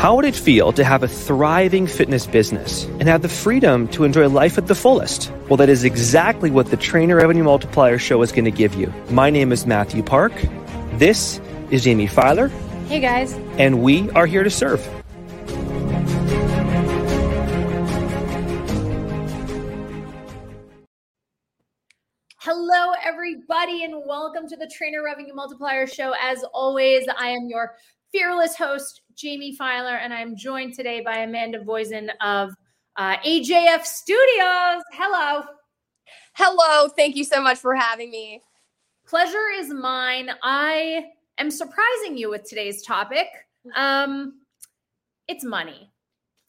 How would it feel to have a thriving fitness business and have the freedom to enjoy life at the fullest? Well, that is exactly what the Trainer Revenue Multiplier Show is going to give you. My name is Matthew Park. This is Jamie Filer. Hey, guys. And we are here to serve. Hello, everybody, and welcome to the Trainer Revenue Multiplier Show. As always, I am your fearless host, Jamie Filer, and I'm joined today by Amanda Voisin of uh, AJF Studios. Hello. Hello. Thank you so much for having me. Pleasure is mine. I am surprising you with today's topic. Um, it's money.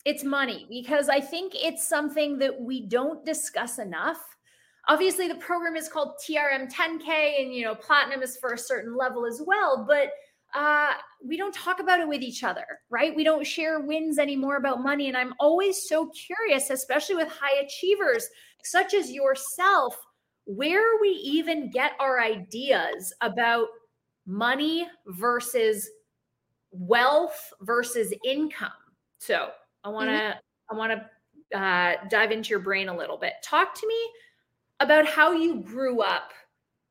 It's money because I think it's something that we don't discuss enough. Obviously, the program is called TRM 10K, and you know, platinum is for a certain level as well. But uh, we don't talk about it with each other, right? We don't share wins anymore about money. And I'm always so curious, especially with high achievers such as yourself, where we even get our ideas about money versus wealth versus income. So I want to, mm-hmm. I want to uh, dive into your brain a little bit. Talk to me about how you grew up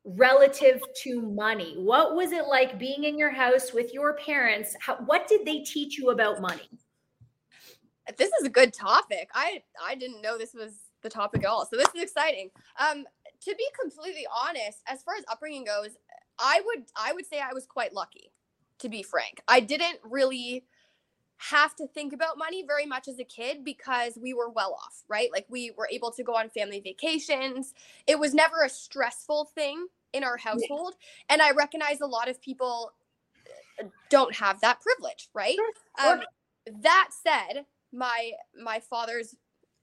relative to money. What was it like being in your house with your parents? How, what did they teach you about money? This is a good topic. I I didn't know this was the topic at all. So this is exciting. Um to be completely honest, as far as upbringing goes, I would I would say I was quite lucky to be frank. I didn't really have to think about money very much as a kid because we were well off, right? Like we were able to go on family vacations. It was never a stressful thing in our household. Yeah. And I recognize a lot of people uh, don't have that privilege, right? Sure. Um, that said, my my father's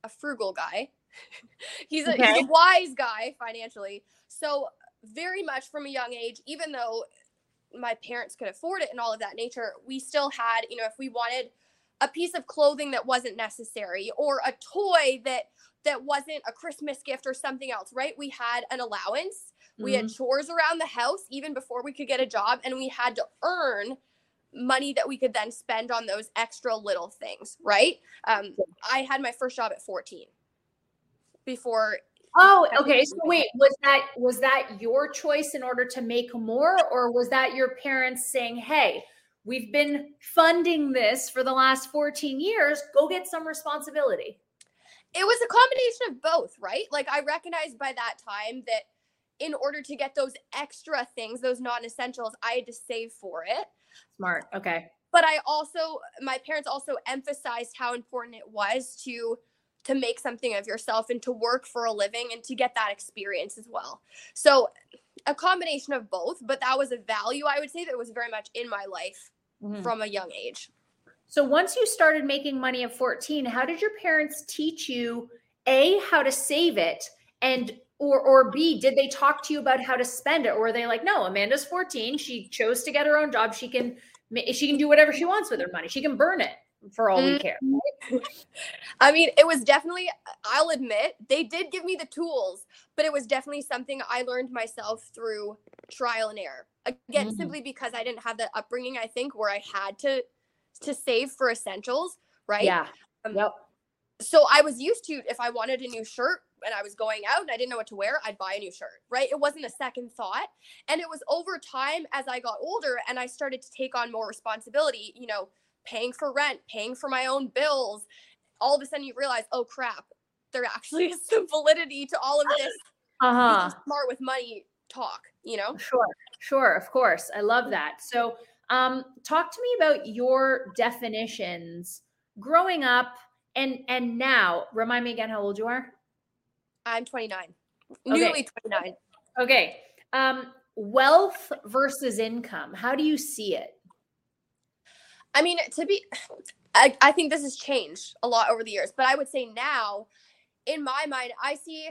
a frugal guy. he's, a, okay. he's a wise guy financially. So very much from a young age, even though my parents could afford it and all of that nature, we still had, you know, if we wanted a piece of clothing that wasn't necessary or a toy that that wasn't a Christmas gift or something else, right? We had an allowance. Mm-hmm. We had mm-hmm. chores around the house even before we could get a job and we had to earn money that we could then spend on those extra little things, right? Um, I had my first job at 14 before Oh, okay. So wait, was that was that your choice in order to make more or was that your parents saying, "Hey, we've been funding this for the last 14 years, go get some responsibility." It was a combination of both, right? Like I recognized by that time that in order to get those extra things, those non-essentials, I had to save for it. Smart. Okay. But I also my parents also emphasized how important it was to to make something of yourself and to work for a living and to get that experience as well. So, a combination of both, but that was a value I would say that was very much in my life mm-hmm. from a young age. So, once you started making money at 14, how did your parents teach you A, how to save it and or or B, did they talk to you about how to spend it or were they like, "No, Amanda's 14, she chose to get her own job, she can she can do whatever she wants with her money. She can burn it." For all we care. I mean, it was definitely, I'll admit, they did give me the tools, but it was definitely something I learned myself through trial and error. Again, mm-hmm. simply because I didn't have the upbringing, I think, where I had to to save for essentials, right? Yeah. Um, yep. So I was used to if I wanted a new shirt and I was going out and I didn't know what to wear, I'd buy a new shirt, right? It wasn't a second thought. And it was over time as I got older and I started to take on more responsibility, you know, paying for rent, paying for my own bills, all of a sudden you realize, oh crap, there actually is some validity to all of this. Uh-huh. Smart with money talk, you know? Sure, sure, of course. I love that. So um, talk to me about your definitions growing up and and now. Remind me again how old you are. I'm 29. Okay. Newly 29. Okay. Um, wealth versus income. How do you see it? I mean, to be, I, I think this has changed a lot over the years, but I would say now, in my mind, I see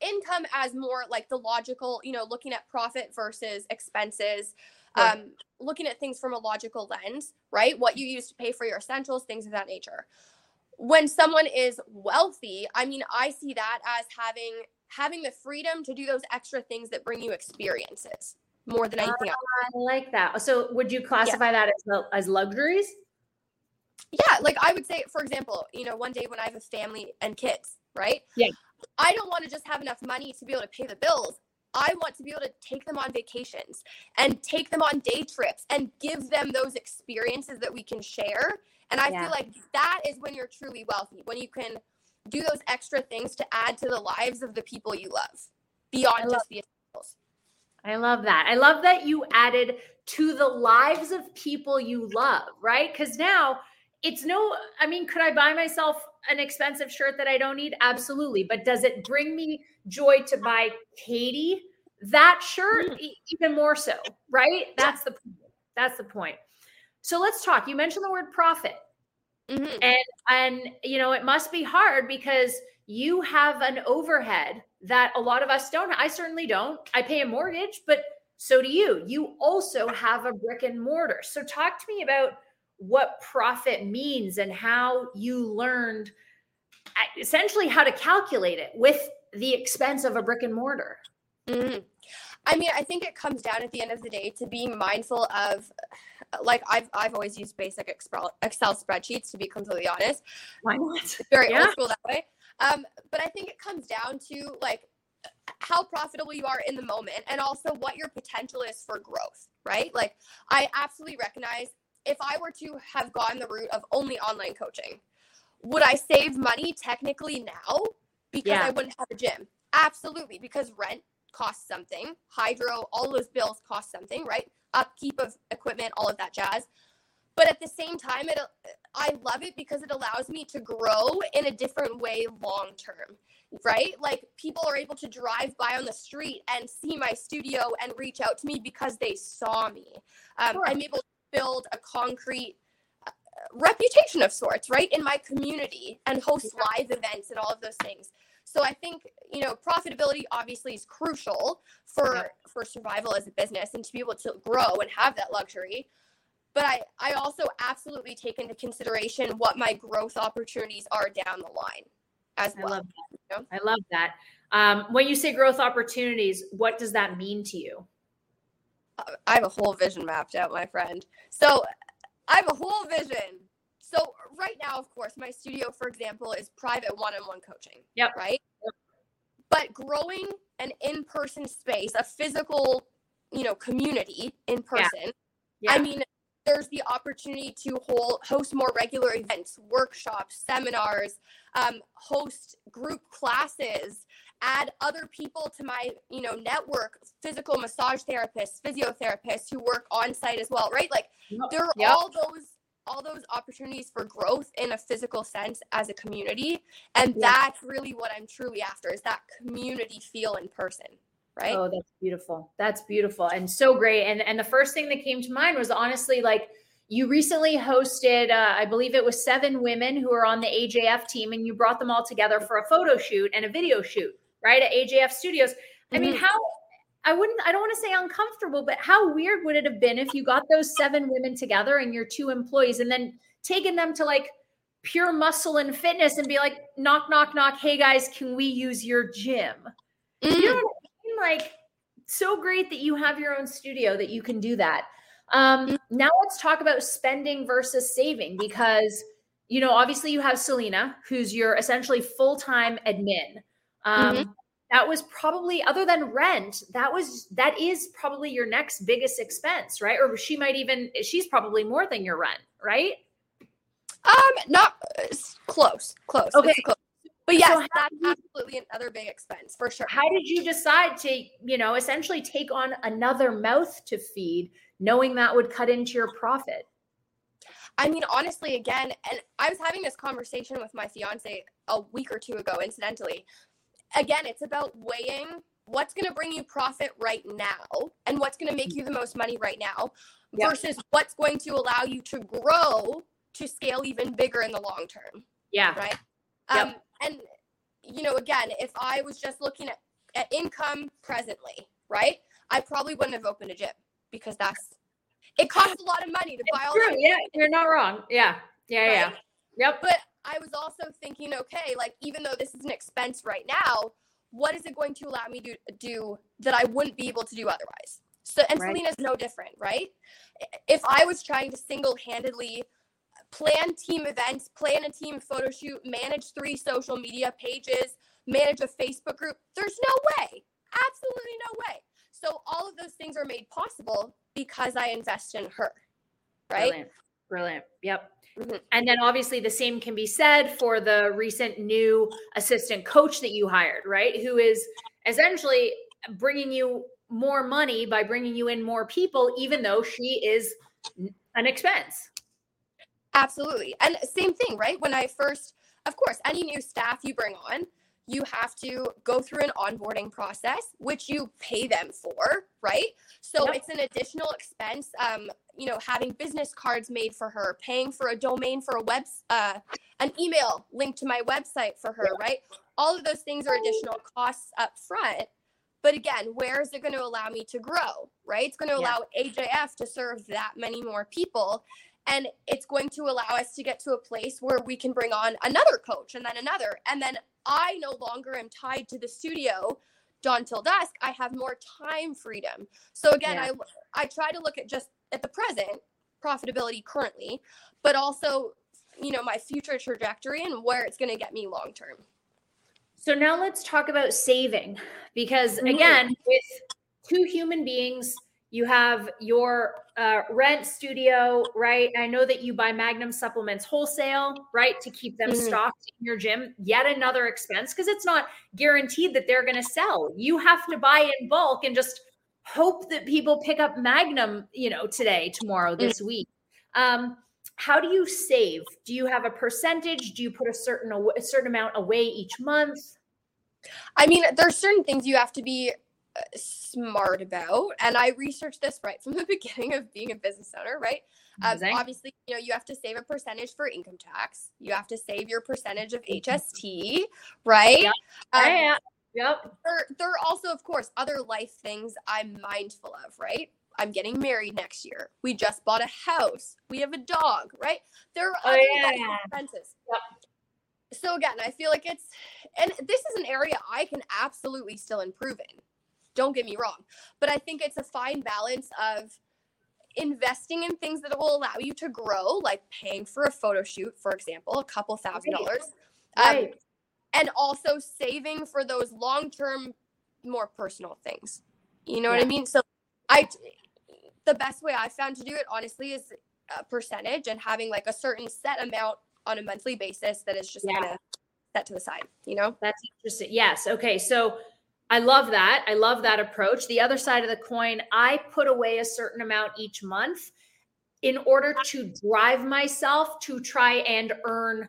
income as more like the logical, you know, looking at profit versus expenses, right. um, looking at things from a logical lens, right? What you use to pay for your essentials, things of that nature. When someone is wealthy, I mean, I see that as having having the freedom to do those extra things that bring you experiences more than anything ah, else. I like that. So would you classify yeah. that as, as luxuries? yeah, like I would say, for example, you know, one day when I have a family and kids, right? Yeah. I don't want to just have enough money to be able to pay the bills. I want to be able to take them on vacations and take them on day trips and give them those experiences that we can share. And I Yeah. feel like that is when you're truly wealthy, when you can do those extra things to add to the lives of the people you love beyond love- just the essentials. I love that. I love that you added to the lives of people you love, right? Because now it's no, I mean, could I buy myself an expensive shirt that I don't need? Absolutely. But does it bring me joy to buy Katie that shirt? E- Even more so, right? That's the that's the point. So let's talk. You mentioned the word profit. Mhm. and and you know it must be hard because you have an overhead that a lot of us don't i certainly don't i pay a mortgage but so do you you also have a brick and mortar so talk to me about what profit means and how you learned uh, essentially how to calculate it with the expense of a brick and mortar Mhm. I mean, I think it comes down at the end of the day to being mindful of, like I've I've always used basic Excel Excel spreadsheets to be completely honest. why not very Yeah. old school that way. Um, but I think it comes down to like how profitable you are in the moment and also what your potential is for growth, right? Like I absolutely recognize if I were to have gone the route of only online coaching, would I save money technically now because Yeah. I wouldn't have a gym? Absolutely, because rent costs something, hydro, all those bills cost something, right? Upkeep of equipment, all of that jazz. But at the same time, it I love it because it allows me to grow in a different way long term, right? Like people are able to drive by on the street and see my studio and reach out to me because they saw me. Um, Sure. I'm able to build a concrete uh, reputation of sorts, right, in my community and host live events and all of those things. So I think you know profitability obviously is crucial for Yeah. for survival as a business and to be able to grow and have that luxury but I, I also absolutely take into consideration what my growth opportunities are down the line as well. i love that you know? i love that um, when you say growth opportunities what does that mean to you I have a whole vision mapped out, my friend. So I have a whole vision. So right now, of course, my studio, for example, is private one-on-one coaching. Yep. Right. But growing an in-person space, a physical, you know, community in person. yeah I mean, there's the opportunity to hold, host more regular events, workshops, seminars, um, host group classes, add other people to my, you know, network, physical massage therapists, physiotherapists who work on site as well, right? Like Yep. there are Yep. all those all those opportunities for growth in a physical sense as a community and Yeah. that's really what i'm truly after is that community feel in person right Oh, that's beautiful. That's beautiful and so great. And and the first thing that came to mind was honestly like you recently hosted, uh, I believe it was seven women who are on the AJF team, and you brought them all together for a photo shoot and a video shoot, right at AJF Studios. I mean, Mhm. how? I wouldn't. I don't want to say uncomfortable, but how weird would it have been if you got those seven women together and your two employees, and then taken them to like pure muscle and fitness and be like, knock, knock, knock. Hey guys, can we use your gym? Mhm. You know what I mean? Like, so great that you have your own studio that you can do that. Um, now let's talk about spending versus saving because you know, obviously you have Selena, who's your essentially full-time admin. Um, that was probably other than rent, that was that is probably your next biggest expense, right? Or she might even she's probably more than your rent, right? Um, not uh, close, close. Okay. close. But yes, how that's you- absolutely another big expense for sure. How did you decide to, you know, essentially take on another mouth to feed, knowing that would cut into your profit? I mean, honestly, again, and I was having this conversation with my fiance a week or two ago, incidentally. Again, it's about weighing what's going to bring you profit right now and what's going to make you the most money right now Yep. versus what's going to allow you to grow to scale even bigger in the long term. Yeah. right? Yep. Um, and you know, again, if I was just looking at, at income presently, right, I probably wouldn't have opened a gym because that's it costs a lot of money to buy all True. Yeah, you're not wrong. Yeah. Yeah. Yeah. Yep. But I was also thinking, okay, like even though this is an expense right now, what is it going to allow me to do that I wouldn't be able to do otherwise? So, and Right. Selena's no different, right? If I was trying to single handedly plan team events, plan a team photo shoot, manage three social media pages, manage a Facebook group. There's no way. Absolutely no way. So all of those things are made possible because I invest in her. Right? Brilliant. Brilliant. Yep. Mm-hmm. And then obviously the same can be said for the recent new assistant coach that you hired, right? Who is essentially bringing you more money by bringing you in more people, even though she is an expense. Absolutely. And same thing, right? When I first, of course, any new staff you bring on, you have to go through an onboarding process, which you pay them for, right? So yep. it's an additional expense. Um, you know, having business cards made for her, paying for a domain for a web, uh, an email link to my website for her, right? All of those things are additional costs up front. But again, where is it going to allow me to grow, right? It's going to allow. AJF to serve that many more people. And it's going to allow us to get to a place where we can bring on another coach and then another. And then I no longer am tied to the studio dawn till dusk. I have more time freedom. So again, yeah. I I try to look at just at the present profitability currently, but also, you know, my future trajectory and where it's going to get me long term. So now let's talk about saving because mm-hmm. again, with two human beings, you have your uh, rent studio, right? I know that you buy Magnum supplements wholesale, right, to keep them mm-hmm. stocked in your gym. Yet another expense because it's not guaranteed that they're going to sell. You have to buy in bulk and just hope that people pick up Magnum, you know, today, tomorrow, mm. this mm-hmm. week. Um, how do you save? Do you have a percentage? Do you put a certain a certain amount away each month? I mean, there's certain things you have to be smart about, and I researched this right from the beginning of being a business owner. Right, um, obviously, you know, you have to save a percentage for income tax. You have to save your percentage of HST, right? Yep. Um. Yep. There, there are also, of course, other life things I'm mindful of, right? I'm getting married next year. We just bought a house. We have a dog, right? There are oh, other oh, yeah. expenses. Yep. So again, I feel like it's and this is an area I can absolutely still improve in. Don't get me wrong. But I think it's a fine balance of investing in things that will allow you to grow, like paying for a photo shoot, for example, a couple thousand dollars. Um, right. Um, and also saving for those long term, more personal things. You know yeah. what I mean? So I the best way I found to do it honestly is a percentage and having like a certain set amount on a monthly basis that is just yeah. kind of set to the side, you know? That's interesting. Yes. Okay. So I love that. I love that approach. The other side of the coin, I put away a certain amount each month in order to drive myself to try and earn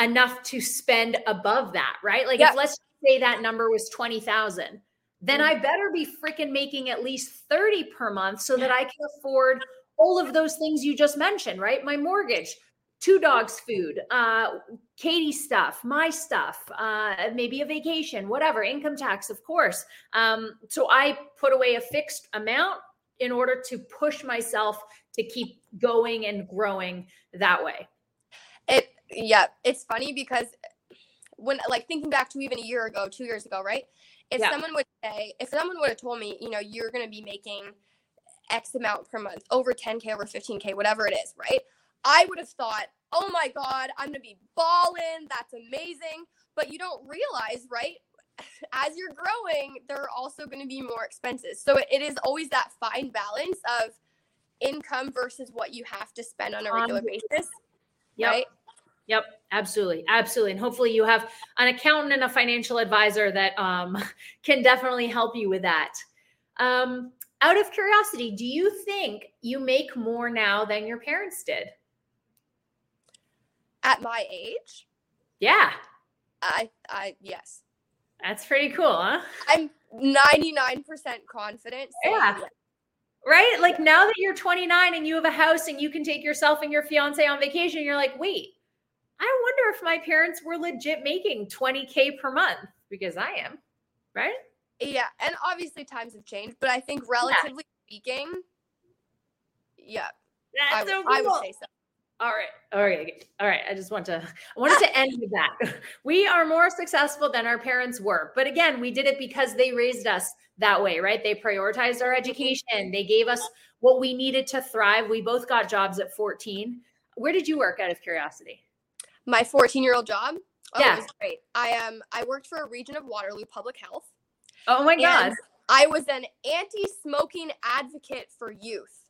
enough to spend above that, right? Like yeah. if let's say that number was 20,000, then mm-hmm. I better be freaking making at least 30 per month so that I can afford all of those things you just mentioned, right? My mortgage, two dogs food, uh, Katie stuff, my stuff, uh, maybe a vacation, whatever, income tax, of course. Um, so I put away a fixed amount in order to push myself to keep going and growing that way. It yeah, it's funny because when like thinking back to even a year ago, two years ago, right? If yeah. someone would say, if someone would have told me, you know, you're going to be making X amount per month, over 10K, over 15K, whatever it is, right? I would have thought, oh my God, I'm going to be balling. That's amazing. But you don't realize, right? As you're growing, there are also going to be more expenses. So it is always that fine balance of income versus what you have to spend on a regular um, basis. Yep. Right? Yep, absolutely, absolutely, and hopefully you have an accountant and a financial advisor that um, can definitely help you with that. Um, out of curiosity, do you think you make more now than your parents did? At my age? Yeah. I I yes. That's pretty cool, huh? I'm 99% confident. Yeah. Right? Like now that you're 29 and you have a house and you can take yourself and your fiance on vacation, you're like, wait, I wonder if my parents were legit making 20K per month because I am, right? Yeah. And obviously times have changed, but I think relatively yeah. speaking, yeah. That's I, so cool. I would say so. All right. All right. All right. I just want to I wanted to end with that. We are more successful than our parents were. But again, we did it because they raised us that way, right? They prioritized our education. They gave us what we needed to thrive. We both got jobs at 14 where did you work out of curiosity? My 14 year old job. Oh, Yeah. it was great. I um I worked for a region of Waterloo Public Health. Oh my god. I was an anti-smoking advocate for youth.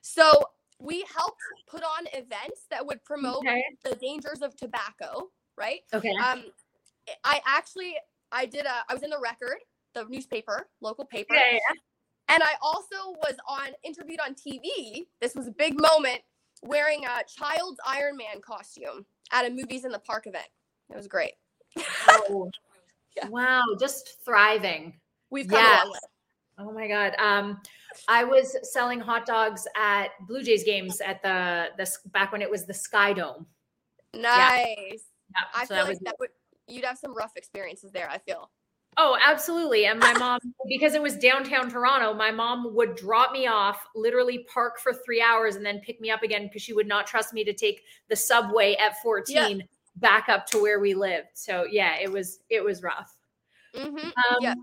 So we helped put on events that would promote Okay. the dangers of tobacco, right? Okay. Um, I actually I did a I was in the record, the newspaper, local paper, Yeah, yeah. and I also was on interviewed on TV. This was a big moment, wearing a child's Iron Man costume at a movies in the park event. It was great. Oh. Yeah. Wow, just thriving. We've come Yes. a long way. Oh my god. Um I was selling hot dogs at Blue Jays games at the the back when it was the SkyDome. Nice. Yeah, I so feel that like that would you'd have some rough experiences there. I feel. Oh, absolutely. And my mom, because it was downtown Toronto, my mom would drop me off, literally park for three hours, and then pick me up again because she would not trust me to take the subway at 14 back up to where we lived. So yeah, it was it was rough. hmm Um, Yeah.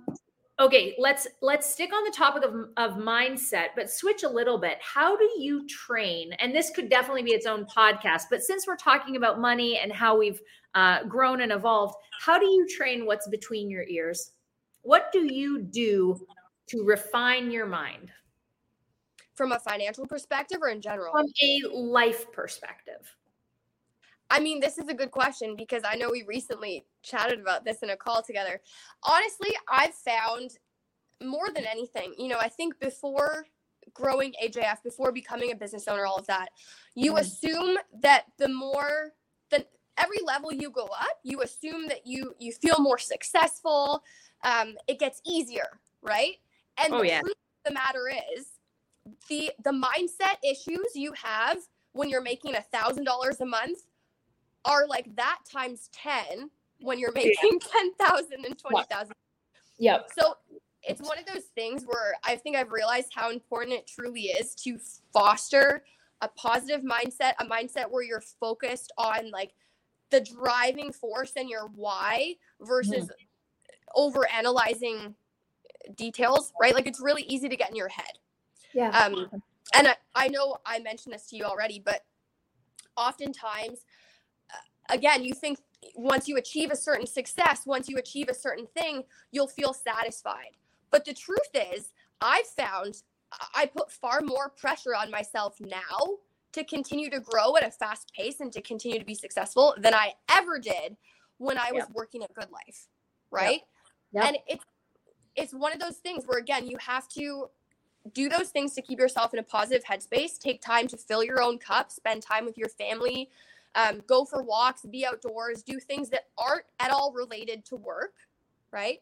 Okay, let's let's stick on the topic of of mindset, but switch a little bit. How do you train? And this could definitely be its own podcast. But since we're talking about money and how we've uh, grown and evolved, how do you train what's between your ears? What do you do to refine your mind From a financial perspective or in general? from a life perspective? I mean, this is a good question because I know we recently chatted about this in a call together. Honestly, I've found more than anything, you know, I think before growing AJF, before becoming a business owner, all of that, you Mhm. assume that the more that every level you go up, you assume that you you feel more successful. Um, it gets easier, right? And Oh, the yeah. truth of the matter is, the the mindset issues you have when you're making a thousand dollars a month are like that times 10 when you're making 10,000 and 20,000. Yep. So it's one of those things where I think I've realized how important it truly is to foster a positive mindset, a mindset where you're focused on like the driving force and your why versus over analyzing details, right? Like it's really easy to get in your head. Yeah. Um, and I, I know I mentioned this to you already, but oftentimes, again, you think once you achieve a certain success, once you achieve a certain thing, you'll feel satisfied. But the truth is, I've found I put far more pressure on myself now to continue to grow at a fast pace and to continue to be successful than I ever did when I was Yep. working at GoodLife, right? Yep. And it's it's one of those things where again you have to do those things to keep yourself in a positive headspace. Take time to fill your own cup, spend time with your family, um, go for walks, be outdoors, do things that aren't at all related to work, right?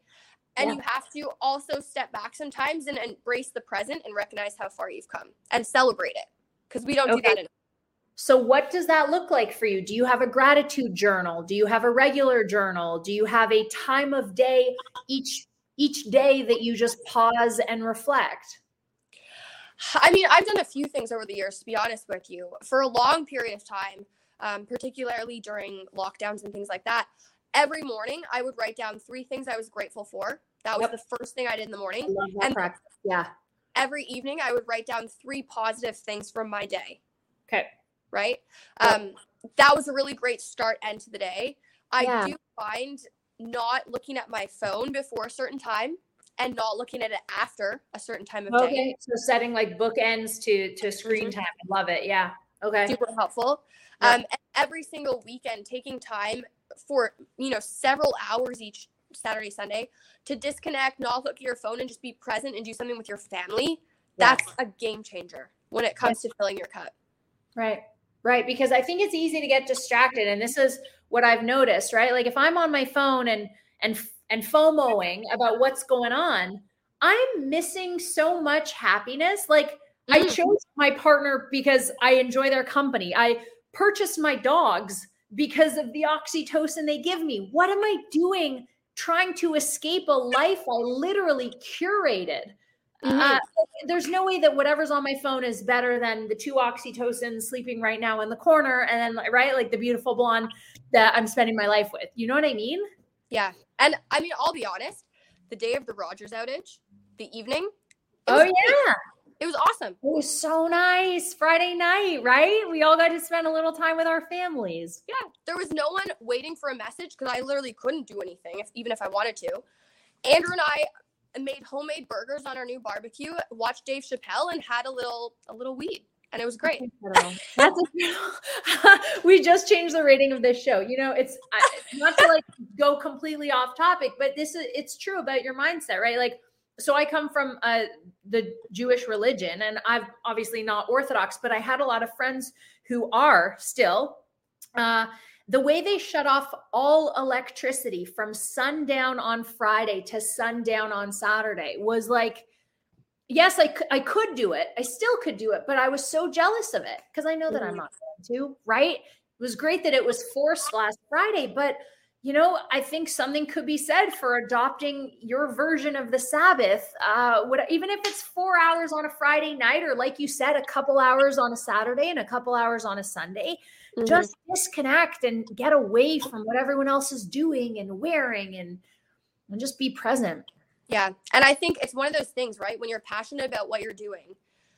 And Yeah. you have to also step back sometimes and embrace the present and recognize how far you've come and celebrate it because we don't do that enough. So, what does that look like for you? Do you have a gratitude journal? Do you have a regular journal? Do you have a time of day each each day that you just pause and reflect? I mean, I've done a few things over the years, to be honest with you. For a long period of time, um, particularly during lockdowns and things like that, every morning I would write down three things I was grateful for. That was Yep. the first thing I did in the I morning. love that And- practice. Yeah. Every evening I would write down three positive things from my day, Okay. right? Yep. Um, that was a really great start end to the day. I Yeah. do find not looking at my phone before a certain time and not looking at it after a certain time of day. Okay. So setting like bookends to to screen Mhm. time. I love it. Yeah. Okay. super helpful. Yeah. Um, every single weekend, taking time for you know several hours each Saturday, Sunday to disconnect, not look at your phone, and just be present and do something with your family. Yeah. That's a game changer when it comes to filling your cup. Right. Right. Because I think it's easy to get distracted. And this is what I've noticed, right? Like if I'm on my phone and and and FOMOing about what's going on, I'm missing so much happiness. Like I Mm. chose my partner because I enjoy their company. I purchased my dogs because of the oxytocin they give me. What am I doing trying to escape a life I literally curated? Mhm. Uh, there's no way that whatever's on my phone is better than the two oxytocin sleeping right now in the corner and then right like the beautiful blonde that i'm spending my life with you know what i mean Yeah, and I mean, I'll be honest. The day of the Rogers outage, the evening. oh yeah It was awesome. It was so nice. Friday night, right? We all got to spend a little time with our families. Yeah, there was no one waiting for a message because I literally couldn't do anything, if, even if I wanted to. Andrew and I made homemade burgers on our new barbecue, watched Dave Chappelle, and had a little a little weed, and it was great. That's we just changed the rating of this show. You know, it's not to like go completely off topic, but this is it's true about your mindset, right? Like so I come from uh, the Jewish religion, and I'm obviously not Orthodox, but I had a lot of friends who are still. Uh, the way they shut off all electricity from sundown on Friday to sundown on Saturday was like, yes, I, I could do it. I still could do it, but I was so jealous of it because I know that I'm mm-hmm. not going to, right? It was great that it was forced last Friday, but you know, I think something could be said for adopting your version of the Sabbath. Uh, what, even if it's four hours on a Friday night, or like you said, a couple hours on a Saturday and a couple hours on a Sunday, mm-hmm. just disconnect and get away from what everyone else is doing and wearing, and and just be present. Yeah, and I think it's one of those things, right? When you're passionate about what you're doing,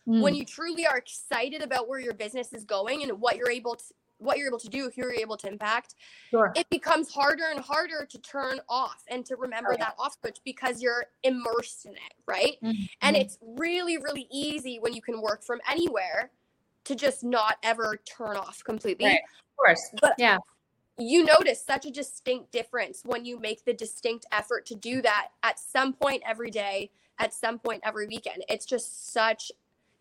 mm. when you truly are excited about where your business is going and what you're able to what you're able to do, who you're able to impact, sure. it becomes harder and harder to turn off and to remember oh, yeah. that off switch because you're immersed in it, right? Mm-hmm. And it's really, really easy when you can work from anywhere to just not ever turn off completely. Right. Of course. But yeah. You notice such a distinct difference when you make the distinct effort to do that at some point every day, at some point every weekend. It's just such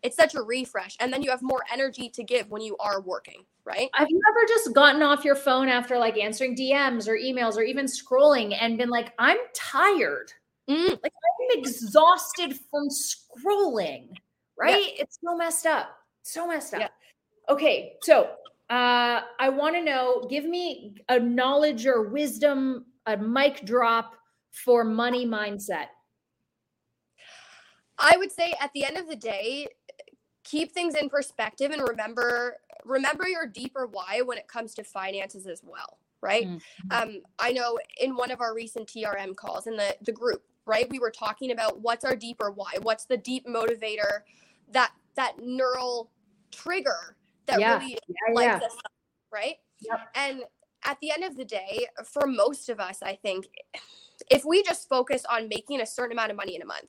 it's such a refresh and then you have more energy to give when you are working right have you ever just gotten off your phone after like answering dms or emails or even scrolling and been like i'm tired mm. like i'm exhausted from scrolling right yeah. it's so messed up so messed up yeah. okay so uh i want to know give me a knowledge or wisdom a mic drop for money mindset I would say at the end of the day, keep things in perspective and remember remember your deeper why when it comes to finances as well right mm-hmm. um i know in one of our recent trm calls in the the group right we were talking about what's our deeper why what's the deep motivator that that neural trigger that yeah. really yeah, lights yeah. us up right yep. and at the end of the day for most of us i think if we just focus on making a certain amount of money in a month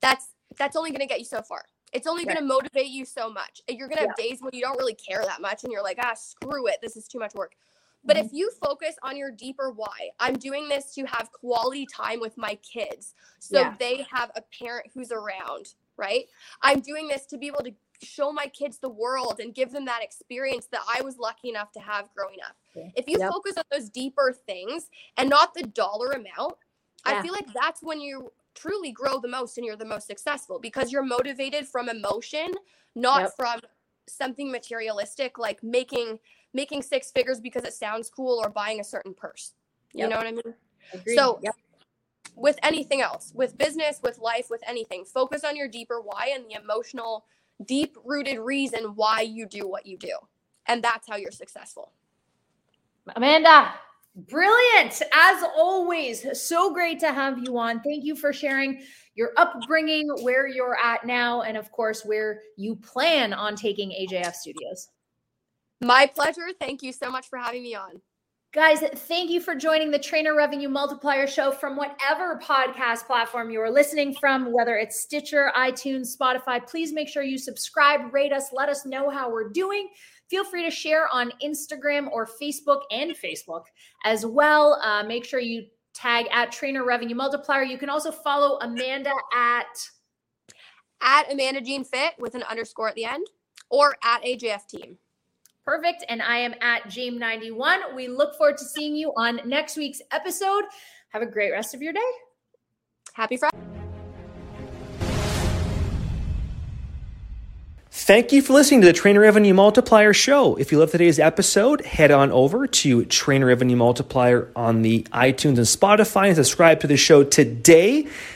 that's that's only going to get you so far it's only going to motivate you so much. You're going to have yeah. days when you don't really care that much and you're like, ah, screw it. This is too much work. But mm-hmm. if you focus on your deeper why, I'm doing this to have quality time with my kids so yeah. they have a parent who's around, right? I'm doing this to be able to show my kids the world and give them that experience that I was lucky enough to have growing up. Yeah. If you yep. focus on those deeper things and not the dollar amount, I feel like that's when you truly grow the most and you're the most successful because you're motivated from emotion, not yep. from something materialistic like making making six figures because it sounds cool or buying a certain purse. Yep. You know what I mean? Agreed. So yep. with anything else, with business, with life, with anything, focus on your deeper why and the emotional, deep rooted reason why you do what you do. And that's how you're successful. Amanda, Brilliant. As always, so great to have you on. Thank you for sharing your upbringing, where you're at now, and of course, where you plan on taking AJF Studios. My pleasure. Thank you so much for having me on. Guys, thank you for joining the Trainer Revenue Multiplier Show from whatever podcast platform you are listening from, whether it's Stitcher, iTunes, Spotify. Please make sure you subscribe, rate us, let us know how we're doing. Feel free to share on Instagram or Facebook and Facebook as well. Uh, make sure you tag at Trainer Revenue Multiplier. You can also follow Amanda at at Amanda Jean Fit with an underscore at the end, or at AJF Team. Perfect. And I am at James91. We look forward to seeing you on next week's episode. Have a great rest of your day. Happy Friday. Thank you for listening to the Trainer Revenue Multiplier Show. If you love today's episode, head on over to Trainer Revenue Multiplier on the iTunes and Spotify and subscribe to the show today.